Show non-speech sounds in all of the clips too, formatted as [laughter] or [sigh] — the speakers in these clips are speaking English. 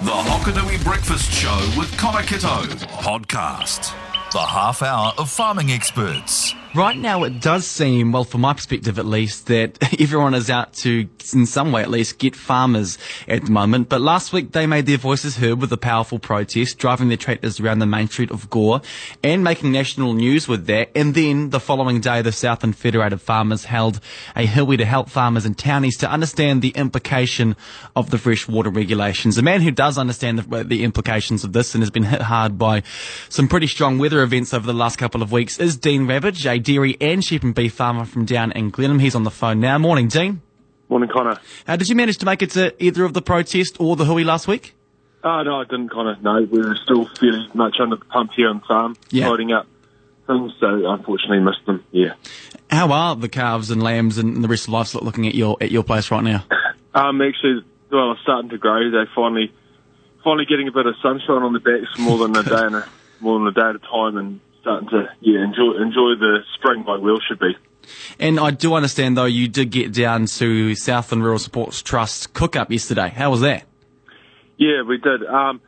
The Hokanui Breakfast Show with Connor. Podcast. The half hour of farming experts. Right now, it does seem, well, from my perspective at least, that [laughs] everyone is out to, in some way at least, get farmers at the moment. But last week, they made their voices heard with a powerful protest, driving their tractors around the main street of Gore and making national news with that. And then the following day, the Southland Federated Farmers held a Hui to help farmers and townies to understand the implication of the freshwater regulations. A man who does understand the, the implications of this and has been hit hard by some pretty strong weather events over the last couple of weeks is Dean Ravage, dairy and sheep and beef farmer from down in Glenham. He's on the phone now. Morning, Dean. Morning, Connor. Uh, did you manage to make it to either of the protest or the Hui last week? Oh, no, I didn't, Connor. No, we were still fairly much under the pump here on farm, Yeah. loading up things, so unfortunately missed them, yeah. How are the calves and lambs and the rest of livestock looking at your at your place right now? [laughs] Um, actually, well, it's starting to grow. They're finally, finally getting a bit of sunshine on the backs more than a [laughs] day and a, more than a day at a time and starting to, yeah, enjoy, enjoy the spring like we all should be. And I do understand though you did get down to Southland Rural Supports Trust cook up yesterday. How was that? Yeah, we did. Um,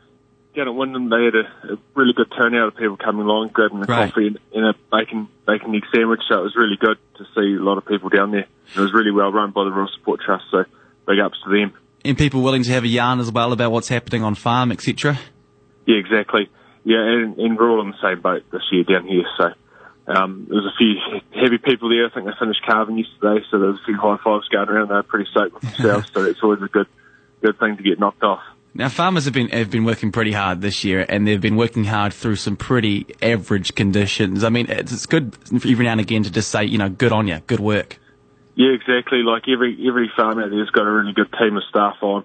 down at Wyndham, they had a, a really good turnout of people coming along, grabbing a Great. coffee and, and a bacon bacon egg sandwich. So it was really good to see a lot of people down there. It was really well run by the Rural Support Trust, so big ups to them. And people willing to have a yarn as well about what's happening on farm, etc. Yeah, exactly. Yeah, and, and we're all in the same boat this year down here. So um, there was a few heavy people there. I think they finished calving yesterday, so there was a few high fives going around. They were pretty stoked with themselves, [laughs] so it's always a good good thing to get knocked off. Now farmers have been have been working pretty hard this year, and they've been working hard through some pretty average conditions. I mean, it's, it's good every now and again to just say, you know, good on you, good work. Yeah, exactly. Like every every farm out there's got a really good team of staff on,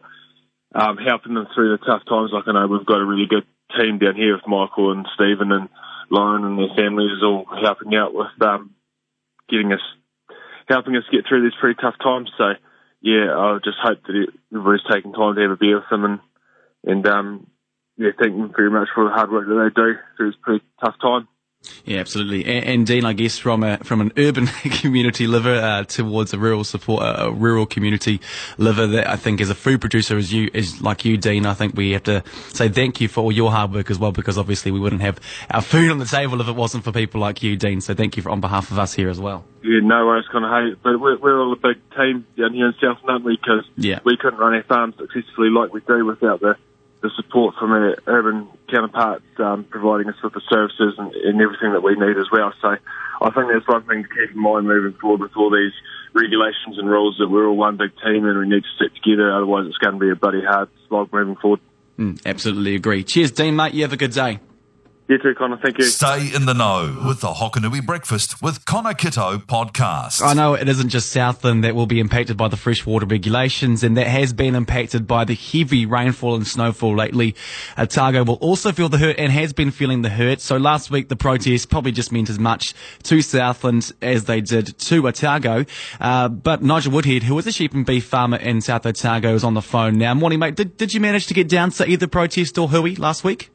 um, helping them through the tough times. Like I know we've got a really good team down here with Michael and Stephen and Lauren and their families all helping out with um, getting us, helping us get through these pretty tough times. So yeah, I just hope that everybody's taking time to have a beer with them and and um, yeah, thank them very much for the hard work that they do through this pretty tough time. Yeah, absolutely. And, and Dean, I guess from a from an urban [laughs] community liver uh, towards a rural support, a rural community liver, that I think as a food producer, as you, as like you, Dean, I think we have to say thank you for all your hard work as well, because obviously we wouldn't have our food on the table if it wasn't for people like you, Dean. So thank you for, on behalf of us here as well. Yeah, no worries, kind of hate, but we're, we're all a big team down here in South aren't we? Because Yeah. we couldn't run our farm successfully like we do without the, the support from our urban counterparts um, providing us with the services and, and everything that we need as well. So I think that's one thing to keep in mind moving forward with all these regulations and rules that we're all one big team and we need to stick together. Otherwise, it's going to be a bloody hard slog moving forward. Mm, absolutely agree. Cheers, Dean, mate. You have a good day. You too, Connor. Thank you. Stay in the know with the Hokanui Breakfast with Connor Kitto podcast. I know it isn't just Southland that will be impacted by the freshwater regulations, and that has been impacted by the heavy rainfall and snowfall lately. Otago will also feel the hurt and has been feeling the hurt. So last week the protest probably just meant as much to Southland as they did to Otago. Uh, but Nigel Woodhead, who is a sheep and beef farmer in South Otago, is on the phone now. Morning, mate. Did, did you manage to get down to either protest or Hui last week?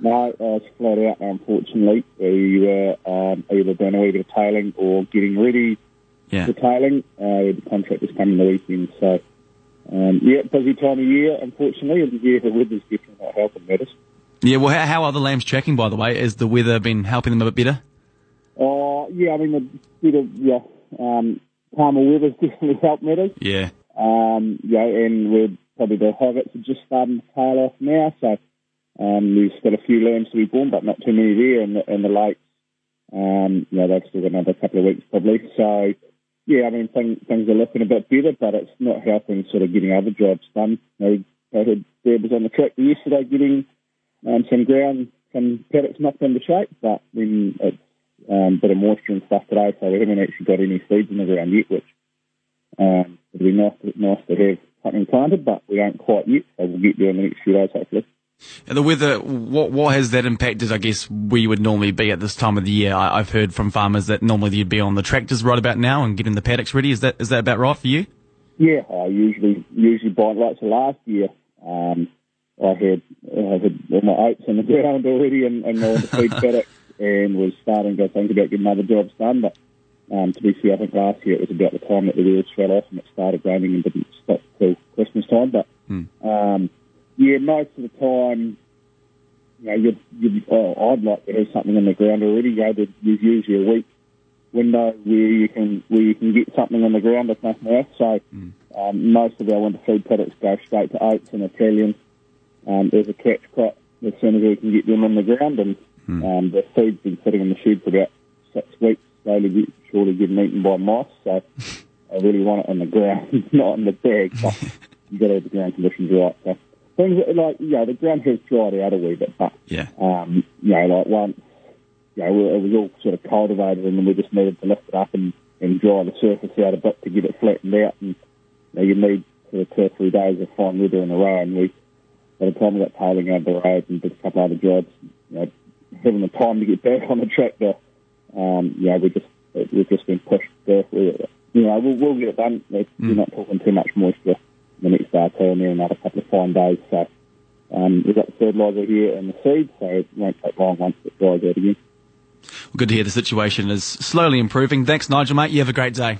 No, uh, it's flat out, unfortunately. We were um, either doing a wee bit of tailing or getting ready Yeah. for tailing. Uh, the contractors coming the weekend. So, um, yeah, busy time of year, unfortunately. And yeah, the weather's definitely not helping matters. Yeah. Well, how, how are the lambs tracking, by the way? Has the weather been helping them a bit better? Uh, yeah, I mean, the bit of, yeah, um, calmer weather's [laughs] definitely helped matters. Yeah. Um, yeah, and we're probably the hoggets are just starting to tail off now, so um, there's still a few lambs to be born, but not too many there in the, in the lakes. Um, yeah, they've still got another couple of weeks probably. So, yeah, I mean, thing, things are looking a bit better, but it's not helping sort of getting other jobs done. They had Dad was on the tractor yesterday getting um, some ground, some paddocks knocked into shape, but then it's um, a bit of moisture and stuff today, so we haven't actually got any seeds in the ground yet, which um, it'd be nice, nice to have something planted, but we don't quite yet, so we'll get there in the next few days, hopefully. And the weather, what what has that impacted? I guess where you would normally be at this time of the year. I, I've heard from farmers that normally you'd be on the tractors right about now and getting the paddocks ready. Is that is that about right for you? Yeah, I usually usually buy like so last year. Um, I had I had all my oats in the ground already and, and all the feed [laughs] paddocks and was starting to think about getting other jobs done. But um, to be fair, I think last year it was about the time that the wheels fell off and it started raining and didn't stop till Christmas time. But um, yeah, most of the time, you know, you'd, you'd, oh, I'd like to have something on the ground already. You know, there's usually a week window where you can where you can get something on the ground if nothing else. So mm. um, most of our winter feed products go straight to oats and Italian. Um, there's a catch crop as soon as we can get them on the ground, and mm. um, the feed's been sitting in the shed for about six weeks, slowly get, surely getting eaten by mice. So [laughs] I really want it on the ground, [laughs] not in the bag. [laughs] But you got to have the ground conditions right. So things like you know the ground has dried out a wee bit, but yeah, um, you know like once you know it was all sort of cultivated, and then we just needed to lift it up and, and dry the surface out a bit to get it flattened out, and you, know, you need sort of two or three days of fine weather in a row, and we by the time we got tailing over the road and did a couple other jobs, you know, having the time to get back on the tractor, um, you know, we just we've just been pushed. We, you know, we'll, we'll get it done. We're mm. not talking too much moisture the next day two, and then another couple of fine days. So um, we've got the fertiliser here and the seed, so it won't take long once it dries out again. Well, good to hear the situation is slowly improving. Thanks, Nigel, mate. You have a great day.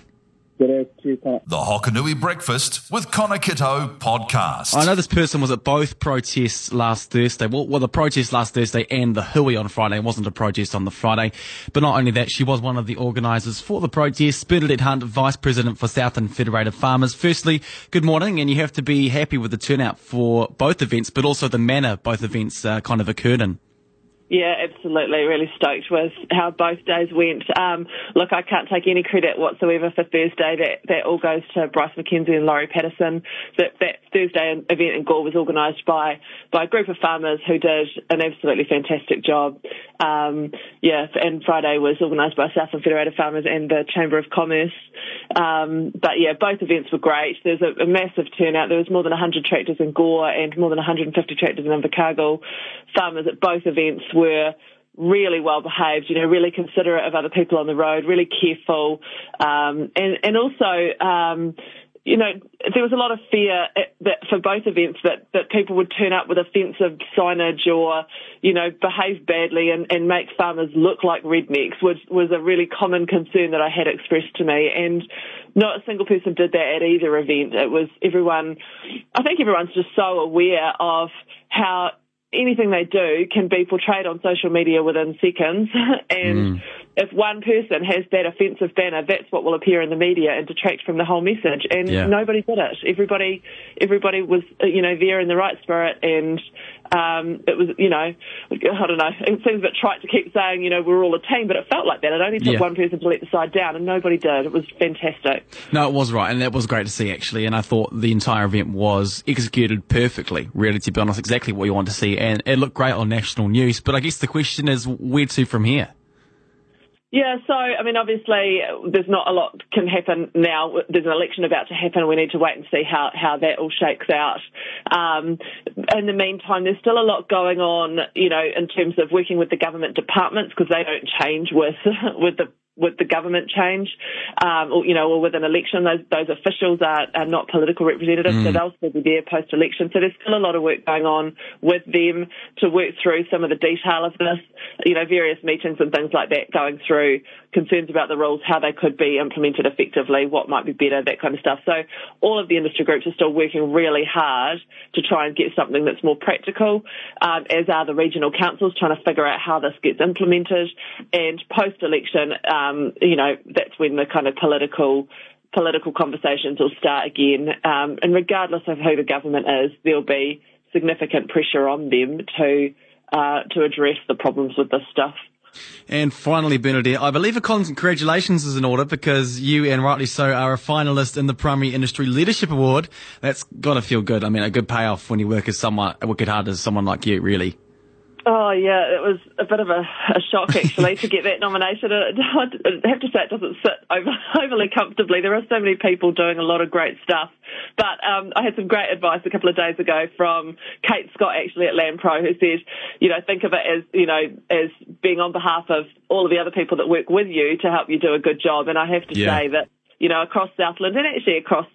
The Hokanui Breakfast with Connor Kitto podcast. I know this person was at both protests last Thursday. Well, well, the protest last Thursday and the Hui on Friday. It wasn't a protest on the Friday. But not only that, she was one of the organisers for the protest. Bernadette Hunt, Vice President for Southland Federated Farmers. Firstly, good morning. And you have to be happy with the turnout for both events, but also the manner both events uh, kind of occurred in. Yeah, absolutely. Really stoked with how both days went. Um, look, I can't take any credit whatsoever for Thursday. That that all goes to Bryce McKenzie and Laurie Paterson. That that Thursday event in Gore was organised by by a group of farmers who did an absolutely fantastic job. Um, yeah, and Friday was organised by Southland Federated Farmers and the Chamber of Commerce. Um, but yeah, both events were great. There's a, a, massive turnout. There was more than 100 tractors in Gore and more than 150 tractors in Invercargill. Farmers at both events were really well behaved, you know, really considerate of other people on the road, really careful, um, and and also. Um, you know, there was a lot of fear that for both events that, that people would turn up with offensive signage or, you know, behave badly and, and make farmers look like rednecks was, was a really common concern that I had expressed to me. And not a single person did that at either event. It was everyone, I think everyone's just so aware of how anything they do can be portrayed on social media within seconds. [laughs] and mm. If one person has that offensive banner, that's what will appear in the media and detract from the whole message. And yeah. nobody did it. Everybody, everybody was, you know, there in the right spirit and um, it was, you know, I don't know, it seems a bit trite to keep saying, you know, we're all a team, but it felt like that. It only took yeah. one person to let the side down, and nobody did. It was fantastic. No, it was right, and that was great to see, actually. And I thought the entire event was executed perfectly, really, to be honest, exactly what you want to see. And it looked great on national news. But I guess the question is, where to from here? Yeah, so I mean, obviously, there's not a lot can happen now. There's an election about to happen. We need to wait and see how how that all shakes out. Um, in the meantime, there's still a lot going on, you know, in terms of working with the government departments because they don't change with [laughs] with the with the government change, um, or you know, or with an election, those those officials are, are not political representatives, mm. so they'll still be there post election. So there's still a lot of work going on with them to work through some of the detail of this, you know, various meetings and things like that, going through concerns about the rules, how they could be implemented effectively, what might be better, that kind of stuff. So all of the industry groups are still working really hard to try and get something that's more practical, um, as are the regional councils trying to figure out how this gets implemented. And post election, um, you know, that's when the kind of political political conversations will start again. Um, and regardless of who the government is, there'll be significant pressure on them to uh, to address the problems with this stuff. And finally, Bernadette, I believe a congratulations is in order because you, and rightly so, are a finalist in the Primary Industry Leadership Award. That's got to feel good. I mean, a good payoff when you work as someone, work it hard as someone like you, really. Oh yeah, it was a bit of a, a shock actually to get that nomination. I have to say it doesn't sit over, [laughs] overly comfortably. There are so many people doing a lot of great stuff, but um, I had some great advice a couple of days ago from Kate Scott actually at Landpro who said, you know, think of it as you know as being on behalf of all of the other people that work with you to help you do a good job. And I have to yeah. say that you know across Southland and actually across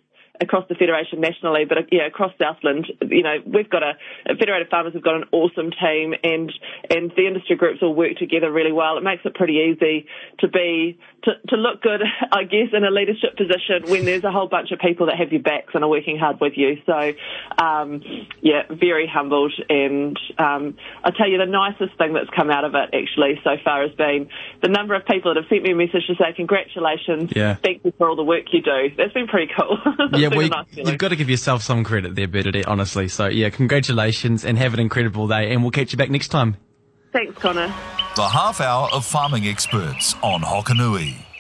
across the federation nationally, but yeah, across Southland, you know, we've got a, Federated Farmers have got an awesome team, and and the industry groups all work together really well. It makes it pretty easy to be to, to look good, [laughs] I guess, in a leadership position when there's a whole bunch of people that have your backs and are working hard with you. So, um, yeah, very humbled, and um, I tell you, the nicest thing that's come out of it actually so far has been the number of people that have sent me a message to say congratulations, yeah. thank you for all the work you do. That's been pretty cool. yeah, [laughs] well, nice you've got to give yourself some credit there, Bernadette, honestly. So, yeah, congratulations and have an incredible day, and we'll catch you back next time. Thanks, Connor. The half hour of farming experts on Hokanui.